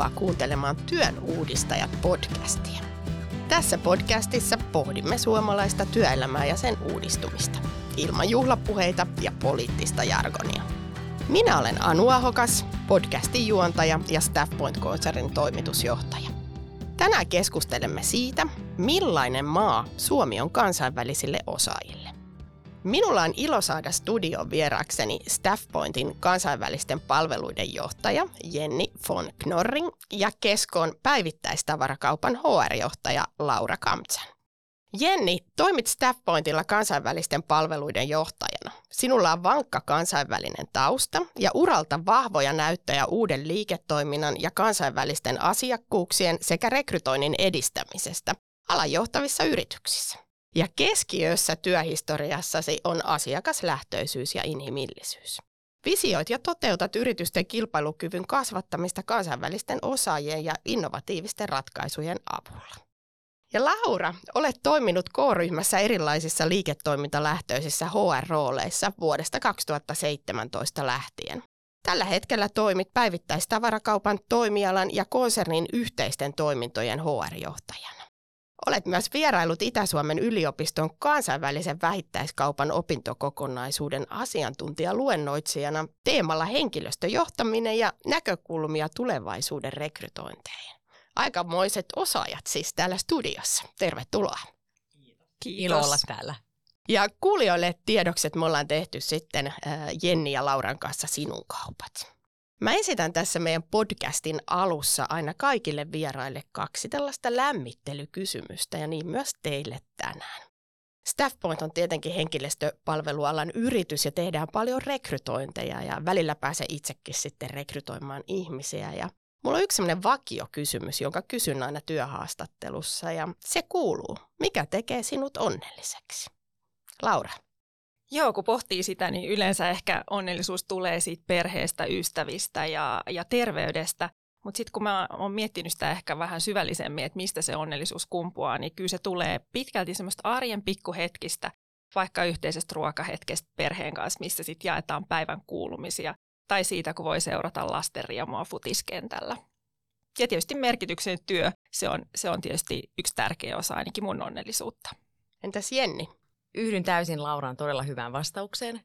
Tervetuloa kuuntelemaan Työn uudistajat podcastia. Tässä podcastissa pohdimme suomalaista työelämää ja sen uudistumista, ilman juhlapuheita ja poliittista jargonia. Minä olen Anu Ahokas, podcastin juontaja ja Staffpoint Concernin toimitusjohtaja. Tänään keskustelemme siitä, millainen maa Suomi on kansainvälisille osaajille. Minulla on ilo saada studion vieraakseni Staffpointin kansainvälisten palveluiden johtaja Jenni von Knorring ja Keskoon päivittäistavarakaupan HR-johtaja Laura Kamtsan. Jenni, toimit Staffpointilla kansainvälisten palveluiden johtajana. Sinulla on vankka kansainvälinen tausta ja uralta vahvoja näyttöjä uuden liiketoiminnan ja kansainvälisten asiakkuuksien sekä rekrytoinnin edistämisestä alan johtavissa yrityksissä. Ja keskiössä työhistoriassasi on asiakaslähtöisyys ja inhimillisyys. Visioit ja toteutat yritysten kilpailukyvyn kasvattamista kansainvälisten osaajien ja innovatiivisten ratkaisujen avulla. Ja Laura, olet toiminut K-ryhmässä erilaisissa liiketoimintalähtöisissä HR-rooleissa vuodesta 2017 lähtien. Tällä hetkellä toimit päivittäistavarakaupan toimialan ja konsernin yhteisten toimintojen HR-johtajana. Olet myös vierailut Itä-Suomen yliopiston kansainvälisen vähittäiskaupan opintokokonaisuuden asiantuntijaluennoitsijana teemalla henkilöstöjohtaminen ja näkökulmia tulevaisuuden rekrytointeihin. Aikamoiset osaajat siis täällä studiossa. Tervetuloa. Kiitos. Ilo olla täällä. Ja kuulijoille tiedoksi, että me ollaan tehty sitten Jenni ja Lauran kanssa sinun kaupat. Mä esitän tässä meidän podcastin alussa aina kaikille vieraille kaksi tällaista lämmittelykysymystä ja niin myös teille tänään. Staffpoint on tietenkin henkilöstöpalvelualan yritys ja tehdään paljon rekrytointeja ja välillä pääsee itsekin sitten rekrytoimaan ihmisiä. Ja mulla on yksi sellainen vakiokysymys, jonka kysyn aina työhaastattelussa ja se kuuluu, mikä tekee sinut onnelliseksi? Laura. Joo, kun pohtii sitä, niin yleensä ehkä onnellisuus tulee siitä perheestä, ystävistä ja, ja terveydestä. Mutta sitten kun mä oon miettinyt sitä ehkä vähän syvällisemmin, että mistä se onnellisuus kumpuaa, niin kyllä se tulee pitkälti semmoista arjen pikkuhetkistä, vaikka yhteisestä ruokahetkestä perheen kanssa, missä sitten jaetaan päivän kuulumisia, tai siitä, kun voi seurata lasten riemua futiskentällä. Ja tietysti merkityksen työ, se on, se on tietysti yksi tärkeä osa ainakin mun onnellisuutta. Entäs Jenni? Yhdyn täysin Lauran todella hyvään vastaukseen.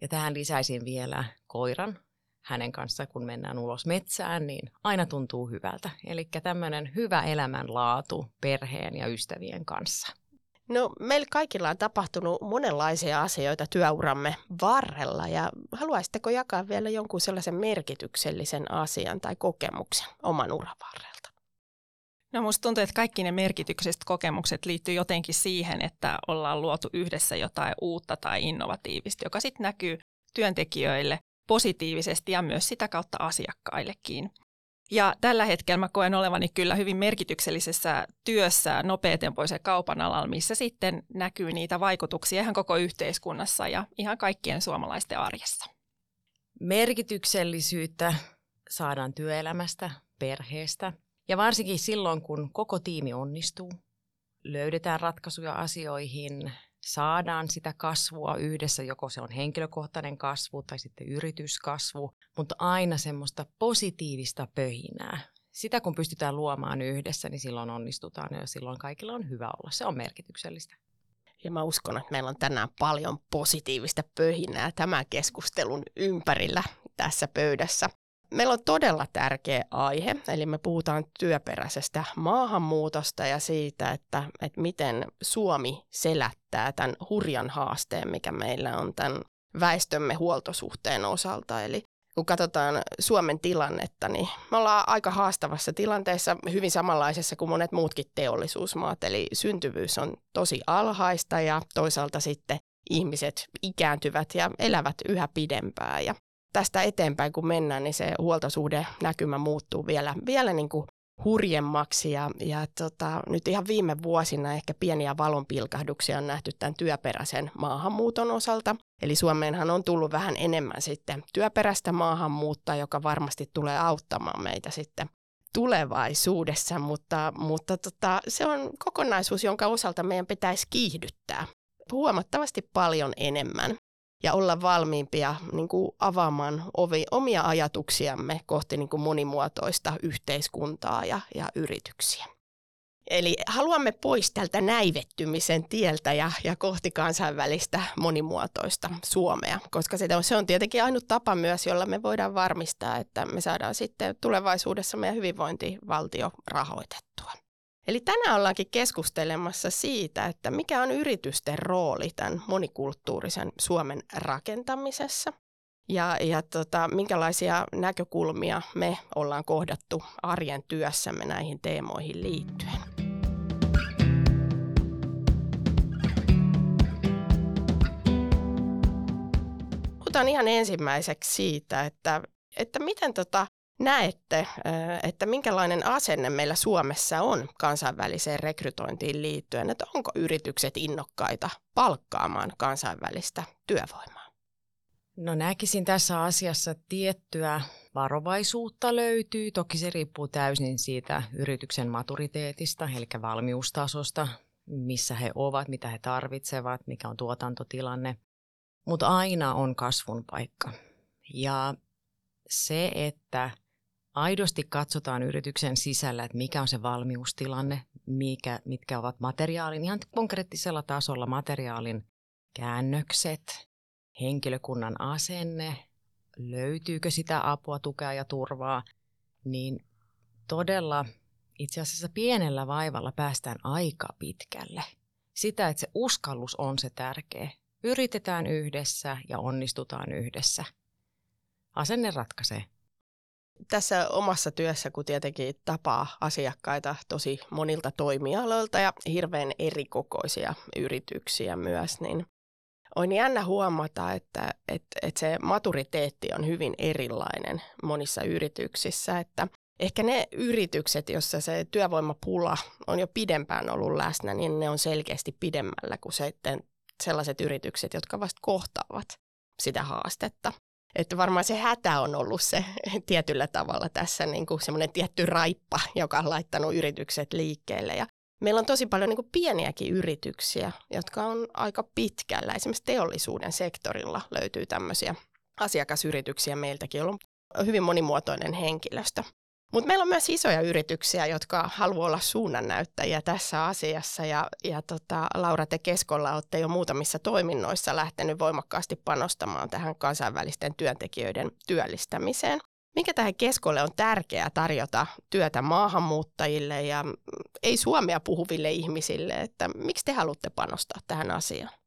Ja tähän lisäisin vielä koiran. Hänen kanssa, kun mennään ulos metsään, niin aina tuntuu hyvältä. Eli tämmöinen hyvä elämänlaatu perheen ja ystävien kanssa. No, meillä kaikilla on tapahtunut monenlaisia asioita työuramme varrella ja haluaisitteko jakaa vielä jonkun sellaisen merkityksellisen asian tai kokemuksen oman uran varrella? No musta tuntuu, että kaikki ne merkitykselliset kokemukset liittyy jotenkin siihen, että ollaan luotu yhdessä jotain uutta tai innovatiivista, joka sitten näkyy työntekijöille positiivisesti ja myös sitä kautta asiakkaillekin. Ja tällä hetkellä mä koen olevani kyllä hyvin merkityksellisessä työssä nopeatempoisen kaupan alalla, missä sitten näkyy niitä vaikutuksia ihan koko yhteiskunnassa ja ihan kaikkien suomalaisten arjessa. Merkityksellisyyttä saadaan työelämästä, perheestä, ja varsinkin silloin, kun koko tiimi onnistuu, löydetään ratkaisuja asioihin, saadaan sitä kasvua yhdessä, joko se on henkilökohtainen kasvu tai sitten yrityskasvu, mutta aina semmoista positiivista pöhinää. Sitä kun pystytään luomaan yhdessä, niin silloin onnistutaan ja silloin kaikilla on hyvä olla. Se on merkityksellistä. Ja mä uskon, että meillä on tänään paljon positiivista pöhinää tämän keskustelun ympärillä tässä pöydässä. Meillä on todella tärkeä aihe, eli me puhutaan työperäisestä maahanmuutosta ja siitä, että, että miten Suomi selättää tämän hurjan haasteen, mikä meillä on tämän väestömme huoltosuhteen osalta. Eli kun katsotaan Suomen tilannetta, niin me ollaan aika haastavassa tilanteessa, hyvin samanlaisessa kuin monet muutkin teollisuusmaat. Eli syntyvyys on tosi alhaista ja toisaalta sitten ihmiset ikääntyvät ja elävät yhä pidempään. Ja tästä eteenpäin kun mennään, niin se huoltosuhde näkymä muuttuu vielä, vielä niin kuin hurjemmaksi ja, ja tota, nyt ihan viime vuosina ehkä pieniä valonpilkahduksia on nähty tämän työperäisen maahanmuuton osalta. Eli Suomeenhan on tullut vähän enemmän sitten työperäistä maahanmuuttoa, joka varmasti tulee auttamaan meitä sitten tulevaisuudessa, mutta, mutta tota, se on kokonaisuus, jonka osalta meidän pitäisi kiihdyttää huomattavasti paljon enemmän. Ja olla valmiimpia niin kuin avaamaan ovi, omia ajatuksiamme kohti niin kuin monimuotoista yhteiskuntaa ja, ja yrityksiä. Eli haluamme pois tältä näivettymisen tieltä ja, ja kohti kansainvälistä monimuotoista Suomea, koska se on, se on tietenkin ainut tapa myös, jolla me voidaan varmistaa, että me saadaan sitten tulevaisuudessa meidän hyvinvointivaltio rahoitettua. Eli tänään ollaankin keskustelemassa siitä, että mikä on yritysten rooli tämän monikulttuurisen Suomen rakentamisessa ja, ja tota, minkälaisia näkökulmia me ollaan kohdattu arjen työssämme näihin teemoihin liittyen. Puhutaan ihan ensimmäiseksi siitä, että, että miten tota, näette, että minkälainen asenne meillä Suomessa on kansainväliseen rekrytointiin liittyen, että onko yritykset innokkaita palkkaamaan kansainvälistä työvoimaa? No näkisin tässä asiassa tiettyä varovaisuutta löytyy. Toki se riippuu täysin siitä yrityksen maturiteetista, eli valmiustasosta, missä he ovat, mitä he tarvitsevat, mikä on tuotantotilanne. Mutta aina on kasvun paikka. Ja se, että aidosti katsotaan yrityksen sisällä, että mikä on se valmiustilanne, mikä, mitkä ovat materiaalin, ihan konkreettisella tasolla materiaalin käännökset, henkilökunnan asenne, löytyykö sitä apua, tukea ja turvaa, niin todella itse asiassa pienellä vaivalla päästään aika pitkälle. Sitä, että se uskallus on se tärkeä. Yritetään yhdessä ja onnistutaan yhdessä. Asenne ratkaisee tässä omassa työssä, kun tietenkin tapaa asiakkaita tosi monilta toimialoilta ja hirveän erikokoisia yrityksiä myös, niin on jännä huomata, että, että, että se maturiteetti on hyvin erilainen monissa yrityksissä, että ehkä ne yritykset, joissa se työvoimapula on jo pidempään ollut läsnä, niin ne on selkeästi pidemmällä kuin sitten sellaiset yritykset, jotka vasta kohtaavat sitä haastetta. Että varmaan se hätä on ollut se tietyllä tavalla tässä niin kuin semmoinen tietty raippa, joka on laittanut yritykset liikkeelle. Ja meillä on tosi paljon niin kuin pieniäkin yrityksiä, jotka on aika pitkällä. Esimerkiksi teollisuuden sektorilla löytyy tämmöisiä asiakasyrityksiä meiltäkin, joilla on hyvin monimuotoinen henkilöstö. Mutta meillä on myös isoja yrityksiä, jotka haluavat olla suunnannäyttäjiä tässä asiassa. Ja, ja tota, Laura, te Keskolla olette jo muutamissa toiminnoissa lähtenyt voimakkaasti panostamaan tähän kansainvälisten työntekijöiden työllistämiseen. Mikä tähän Keskolle on tärkeää tarjota työtä maahanmuuttajille ja ei suomea puhuville ihmisille, että miksi te haluatte panostaa tähän asiaan?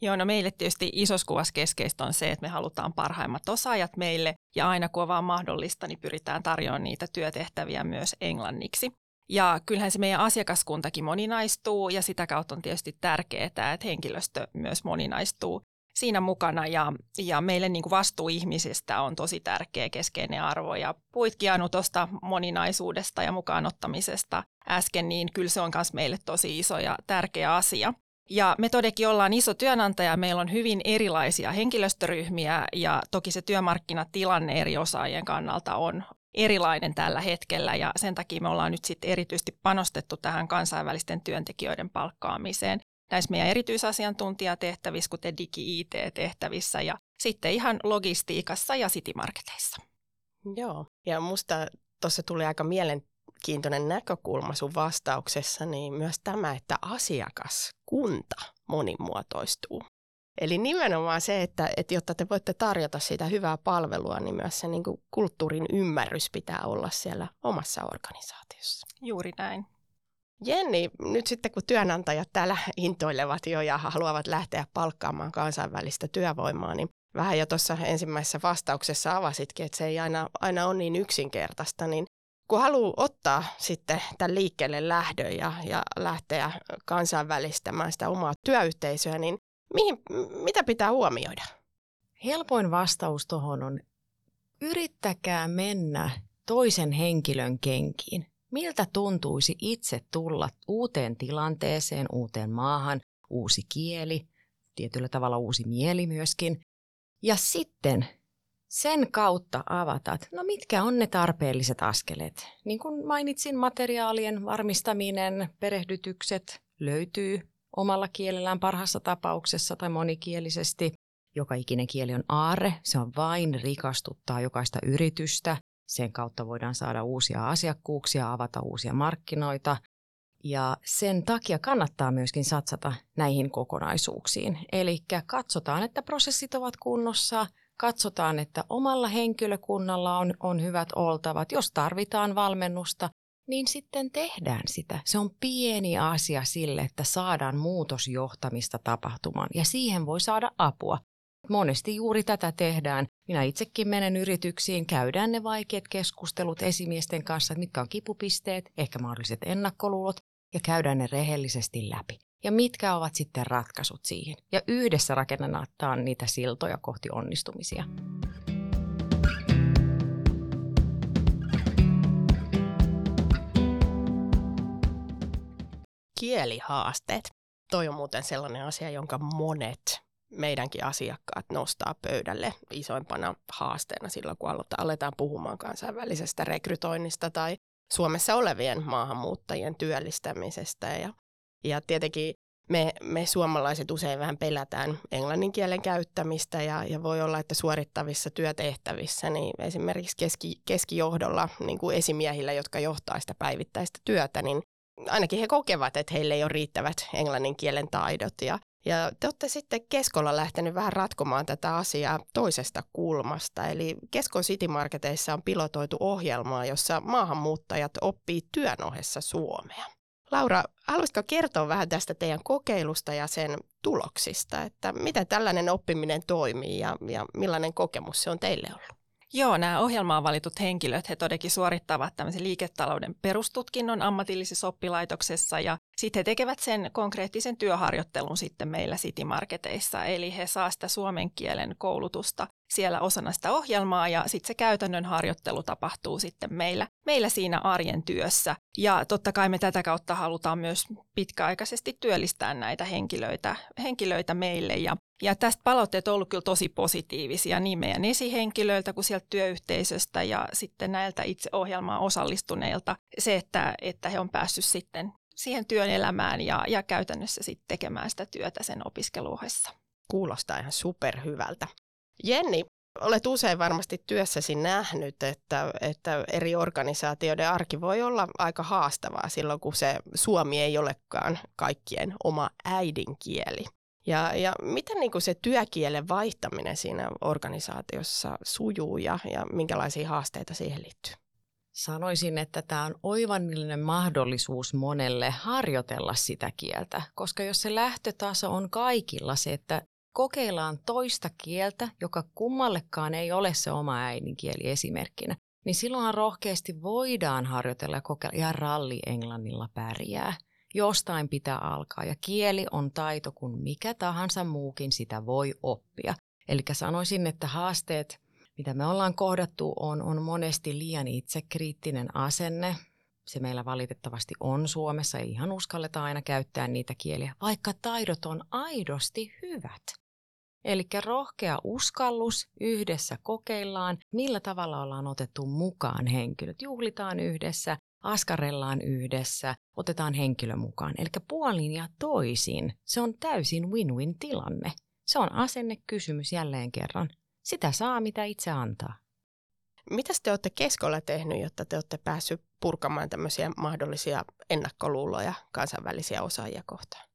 Joo, no meille tietysti isossa keskeistä on se, että me halutaan parhaimmat osaajat meille ja aina kun on vaan mahdollista, niin pyritään tarjoamaan niitä työtehtäviä myös englanniksi. Ja kyllähän se meidän asiakaskuntakin moninaistuu ja sitä kautta on tietysti tärkeää, että henkilöstö myös moninaistuu siinä mukana ja, ja meille niin kuin vastuu ihmisistä on tosi tärkeä keskeinen arvo ja puitkin tuosta moninaisuudesta ja mukaanottamisesta äsken, niin kyllä se on myös meille tosi iso ja tärkeä asia. Ja me todellakin ollaan iso työnantaja, meillä on hyvin erilaisia henkilöstöryhmiä ja toki se työmarkkinatilanne eri osaajien kannalta on erilainen tällä hetkellä. Ja sen takia me ollaan nyt sitten erityisesti panostettu tähän kansainvälisten työntekijöiden palkkaamiseen. Näissä meidän erityisasiantuntijatehtävissä, kuten digi-IT-tehtävissä ja sitten ihan logistiikassa ja citymarketeissa. Joo, ja musta tuossa tuli aika mielen, mielenkiintoinen näkökulma sun vastauksessa, niin myös tämä, että asiakaskunta monimuotoistuu. Eli nimenomaan se, että, että jotta te voitte tarjota sitä hyvää palvelua, niin myös se niin kuin kulttuurin ymmärrys pitää olla siellä omassa organisaatiossa. Juuri näin. Jenni, nyt sitten kun työnantajat täällä intoilevat jo ja haluavat lähteä palkkaamaan kansainvälistä työvoimaa, niin vähän jo tuossa ensimmäisessä vastauksessa avasitkin, että se ei aina, aina ole niin yksinkertaista, niin kun haluaa ottaa sitten tämän liikkeelle lähdön ja, ja lähteä kansainvälistämään sitä omaa työyhteisöä, niin mihin, mitä pitää huomioida? Helpoin vastaus tuohon on, yrittäkää mennä toisen henkilön kenkiin. Miltä tuntuisi itse tulla uuteen tilanteeseen, uuteen maahan, uusi kieli, tietyllä tavalla uusi mieli myöskin. Ja sitten sen kautta avatat, no mitkä on ne tarpeelliset askeleet. Niin kuin mainitsin, materiaalien varmistaminen, perehdytykset löytyy omalla kielellään parhaassa tapauksessa tai monikielisesti, joka ikinen kieli on aarre, se on vain rikastuttaa jokaista yritystä. Sen kautta voidaan saada uusia asiakkuuksia, avata uusia markkinoita. Ja sen takia kannattaa myöskin satsata näihin kokonaisuuksiin. Eli katsotaan, että prosessit ovat kunnossa, katsotaan, että omalla henkilökunnalla on, on hyvät oltavat. Jos tarvitaan valmennusta, niin sitten tehdään sitä. Se on pieni asia sille, että saadaan muutosjohtamista tapahtumaan ja siihen voi saada apua. Monesti juuri tätä tehdään. Minä itsekin menen yrityksiin, käydään ne vaikeat keskustelut esimiesten kanssa, mitkä on kipupisteet, ehkä mahdolliset ennakkoluulot, ja käydään ne rehellisesti läpi. Ja mitkä ovat sitten ratkaisut siihen. Ja yhdessä rakennetaan niitä siltoja kohti onnistumisia. Kielihaasteet. Toi on muuten sellainen asia, jonka monet meidänkin asiakkaat nostaa pöydälle isoimpana haasteena silloin, kun aletaan puhumaan kansainvälisestä rekrytoinnista tai Suomessa olevien maahanmuuttajien työllistämisestä. Ja, ja tietenkin me, me suomalaiset usein vähän pelätään englannin kielen käyttämistä ja, ja voi olla, että suorittavissa työtehtävissä, niin esimerkiksi keski, keskijohdolla, niin kuin esimiehillä, jotka johtaa sitä päivittäistä työtä, niin ainakin he kokevat, että heille ei ole riittävät englannin kielen taidot. Ja, ja te olette sitten Keskolla lähtenyt vähän ratkomaan tätä asiaa toisesta kulmasta. Eli Keskon City on pilotoitu ohjelmaa, jossa maahanmuuttajat oppii työn ohessa suomea. Laura, haluaisitko kertoa vähän tästä teidän kokeilusta ja sen tuloksista, että miten tällainen oppiminen toimii ja, ja millainen kokemus se on teille ollut? Joo, nämä ohjelmaan valitut henkilöt, he todellakin suorittavat tämmöisen liiketalouden perustutkinnon ammatillisessa oppilaitoksessa ja sitten he tekevät sen konkreettisen työharjoittelun sitten meillä City Marketeissa, eli he saa sitä suomen kielen koulutusta siellä osana sitä ohjelmaa ja sitten se käytännön harjoittelu tapahtuu sitten meillä, meillä siinä arjen työssä. Ja totta kai me tätä kautta halutaan myös pitkäaikaisesti työllistää näitä henkilöitä, henkilöitä meille ja ja tästä palautteet on ollut kyllä tosi positiivisia niin meidän esihenkilöiltä kuin sieltä työyhteisöstä ja sitten näiltä itse ohjelmaan osallistuneilta. Se, että, että he on päässyt sitten siihen työn elämään ja, ja käytännössä sitten tekemään sitä työtä sen opiskeluohessa. Kuulostaa ihan superhyvältä. Jenni, olet usein varmasti työssäsi nähnyt, että, että eri organisaatioiden arki voi olla aika haastavaa silloin, kun se suomi ei olekaan kaikkien oma äidinkieli. Ja, ja miten niin kuin se työkielen vaihtaminen siinä organisaatiossa sujuu ja, ja minkälaisia haasteita siihen liittyy? Sanoisin, että tämä on oivallinen mahdollisuus monelle harjoitella sitä kieltä, koska jos se lähtötaso on kaikilla se, että kokeillaan toista kieltä, joka kummallekaan ei ole se oma äidinkieli esimerkkinä, niin silloinhan rohkeasti voidaan harjoitella ja kokeilla ja ralli englannilla pärjää. Jostain pitää alkaa ja kieli on taito kuin mikä tahansa muukin sitä voi oppia. Eli sanoisin, että haasteet, mitä me ollaan kohdattu, on, on monesti liian itsekriittinen asenne. Se meillä valitettavasti on Suomessa, ei ihan uskalleta aina käyttää niitä kieliä, vaikka taidot on aidosti hyvät. Eli rohkea uskallus, yhdessä kokeillaan, millä tavalla ollaan otettu mukaan henkilöt. Juhlitaan yhdessä, askarellaan yhdessä, otetaan henkilö mukaan. Eli puolin ja toisin se on täysin win-win tilanne. Se on asennekysymys jälleen kerran. Sitä saa, mitä itse antaa. Mitä te olette keskolla tehnyt, jotta te olette päässyt purkamaan tämmöisiä mahdollisia ennakkoluuloja kansainvälisiä osaajia kohtaan?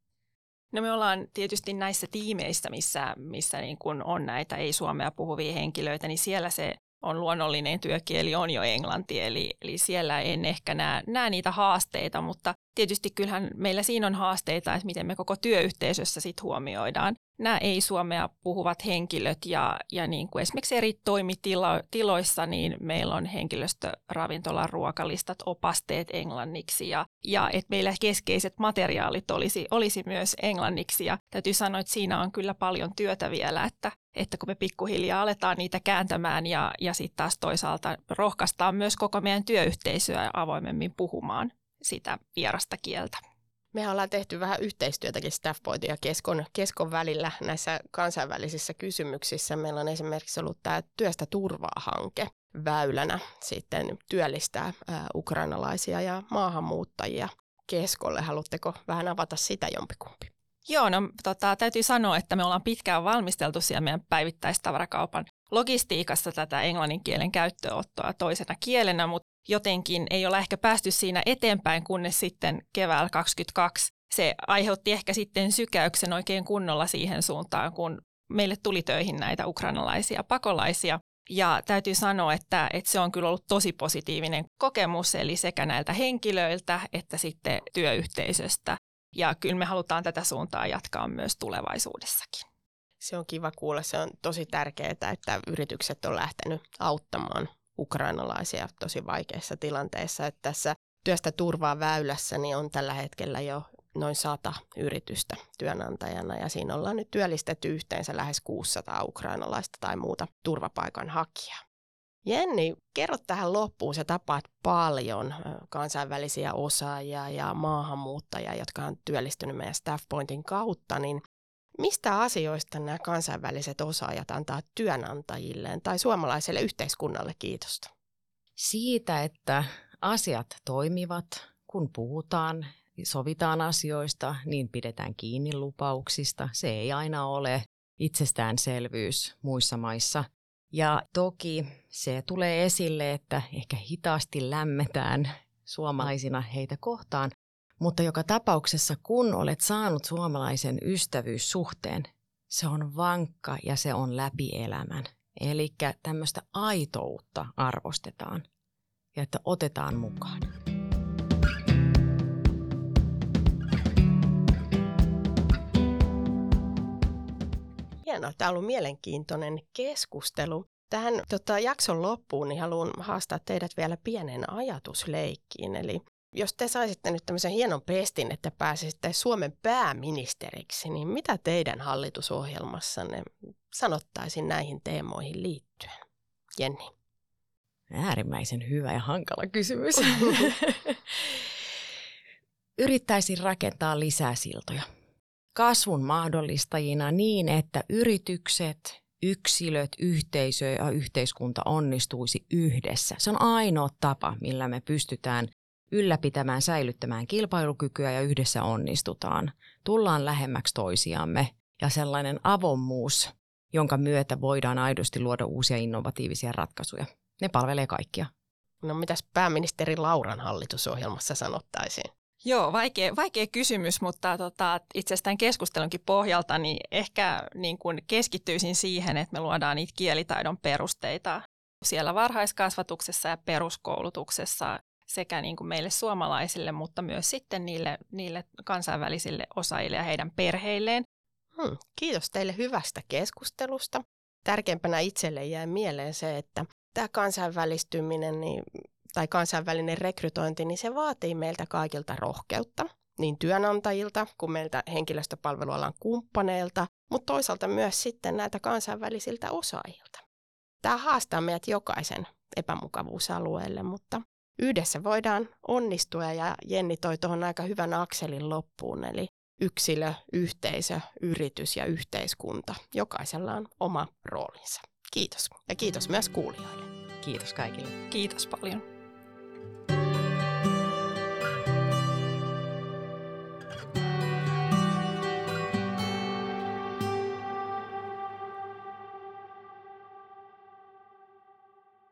No me ollaan tietysti näissä tiimeissä, missä, missä niin kun on näitä ei-suomea puhuvia henkilöitä, niin siellä se on luonnollinen työkieli on jo englanti, eli, eli siellä en ehkä näe, näe niitä haasteita, mutta tietysti kyllähän meillä siinä on haasteita, että miten me koko työyhteisössä sit huomioidaan nämä ei-suomea puhuvat henkilöt ja, ja niin kuin esimerkiksi eri toimitiloissa niin meillä on henkilöstöravintolan ruokalistat, opasteet englanniksi ja, ja että meillä keskeiset materiaalit olisi, olisi myös englanniksi ja täytyy sanoa, että siinä on kyllä paljon työtä vielä, että, että kun me pikkuhiljaa aletaan niitä kääntämään ja, ja sitten taas toisaalta rohkaistaan myös koko meidän työyhteisöä avoimemmin puhumaan sitä vierasta kieltä. Me ollaan tehty vähän yhteistyötäkin Staffpointin ja Keskon, Keskon välillä näissä kansainvälisissä kysymyksissä. Meillä on esimerkiksi ollut tämä Työstä turvaa-hanke väylänä sitten työllistää ää, ukrainalaisia ja maahanmuuttajia Keskolle. Haluatteko vähän avata sitä jompikumpi? Joo, no tota, täytyy sanoa, että me ollaan pitkään valmisteltu siellä meidän päivittäistavarakaupan logistiikassa tätä englannin kielen käyttöottoa toisena kielenä, mutta jotenkin ei ole ehkä päästy siinä eteenpäin, kunnes sitten keväällä 2022 se aiheutti ehkä sitten sykäyksen oikein kunnolla siihen suuntaan, kun meille tuli töihin näitä ukrainalaisia pakolaisia. Ja täytyy sanoa, että, että se on kyllä ollut tosi positiivinen kokemus, eli sekä näiltä henkilöiltä että sitten työyhteisöstä. Ja kyllä me halutaan tätä suuntaa jatkaa myös tulevaisuudessakin. Se on kiva kuulla. Se on tosi tärkeää, että yritykset on lähtenyt auttamaan ukrainalaisia tosi vaikeissa tilanteissa. Että tässä työstä turvaa väylässä niin on tällä hetkellä jo noin sata yritystä työnantajana ja siinä ollaan nyt työllistetty yhteensä lähes 600 ukrainalaista tai muuta turvapaikanhakijaa. Jenni, kerro tähän loppuun, sä tapaat paljon kansainvälisiä osaajia ja maahanmuuttajia, jotka on työllistynyt meidän Staff Pointin kautta, niin mistä asioista nämä kansainväliset osaajat antaa työnantajilleen tai suomalaiselle yhteiskunnalle kiitosta? Siitä, että asiat toimivat, kun puhutaan, sovitaan asioista, niin pidetään kiinni lupauksista. Se ei aina ole itsestäänselvyys muissa maissa. Ja toki se tulee esille, että ehkä hitaasti lämmetään suomalaisina heitä kohtaan, mutta joka tapauksessa kun olet saanut suomalaisen ystävyyssuhteen, se on vankka ja se on läpi elämän. Eli tämmöistä aitoutta arvostetaan ja että otetaan mukaan. Hienoa, tämä on ollut mielenkiintoinen keskustelu. Tähän tota, jakson loppuun niin haluan haastaa teidät vielä pienen ajatusleikkiin. Eli jos te saisitte nyt tämmöisen hienon pestin, että pääsisitte Suomen pääministeriksi, niin mitä teidän hallitusohjelmassanne sanottaisiin näihin teemoihin liittyen? Jenni. Äärimmäisen hyvä ja hankala kysymys. Yrittäisin rakentaa lisää siltoja kasvun mahdollistajina niin, että yritykset, yksilöt, yhteisö ja yhteiskunta onnistuisi yhdessä. Se on ainoa tapa, millä me pystytään ylläpitämään, säilyttämään kilpailukykyä ja yhdessä onnistutaan. Tullaan lähemmäksi toisiamme ja sellainen avoimuus, jonka myötä voidaan aidosti luoda uusia innovatiivisia ratkaisuja. Ne palvelee kaikkia. No mitäs pääministeri Lauran hallitusohjelmassa sanottaisiin? Joo, vaikea, vaikea kysymys, mutta tota, itse asiassa tämän keskustelunkin pohjalta niin ehkä niin kuin keskittyisin siihen, että me luodaan niitä kielitaidon perusteita siellä varhaiskasvatuksessa ja peruskoulutuksessa sekä niin kuin meille suomalaisille, mutta myös sitten niille, niille kansainvälisille osaajille ja heidän perheilleen. Hmm, kiitos teille hyvästä keskustelusta. Tärkeimpänä itselle jäi mieleen se, että tämä kansainvälistyminen, niin tai kansainvälinen rekrytointi, niin se vaatii meiltä kaikilta rohkeutta, niin työnantajilta kuin meiltä henkilöstöpalvelualan kumppaneilta, mutta toisaalta myös sitten näiltä kansainvälisiltä osaajilta. Tämä haastaa meidät jokaisen epämukavuusalueelle, mutta yhdessä voidaan onnistua ja Jenni toi tuohon aika hyvän akselin loppuun, eli yksilö, yhteisö, yritys ja yhteiskunta. Jokaisella on oma roolinsa. Kiitos ja kiitos myös kuulijoille. Kiitos kaikille. Kiitos paljon.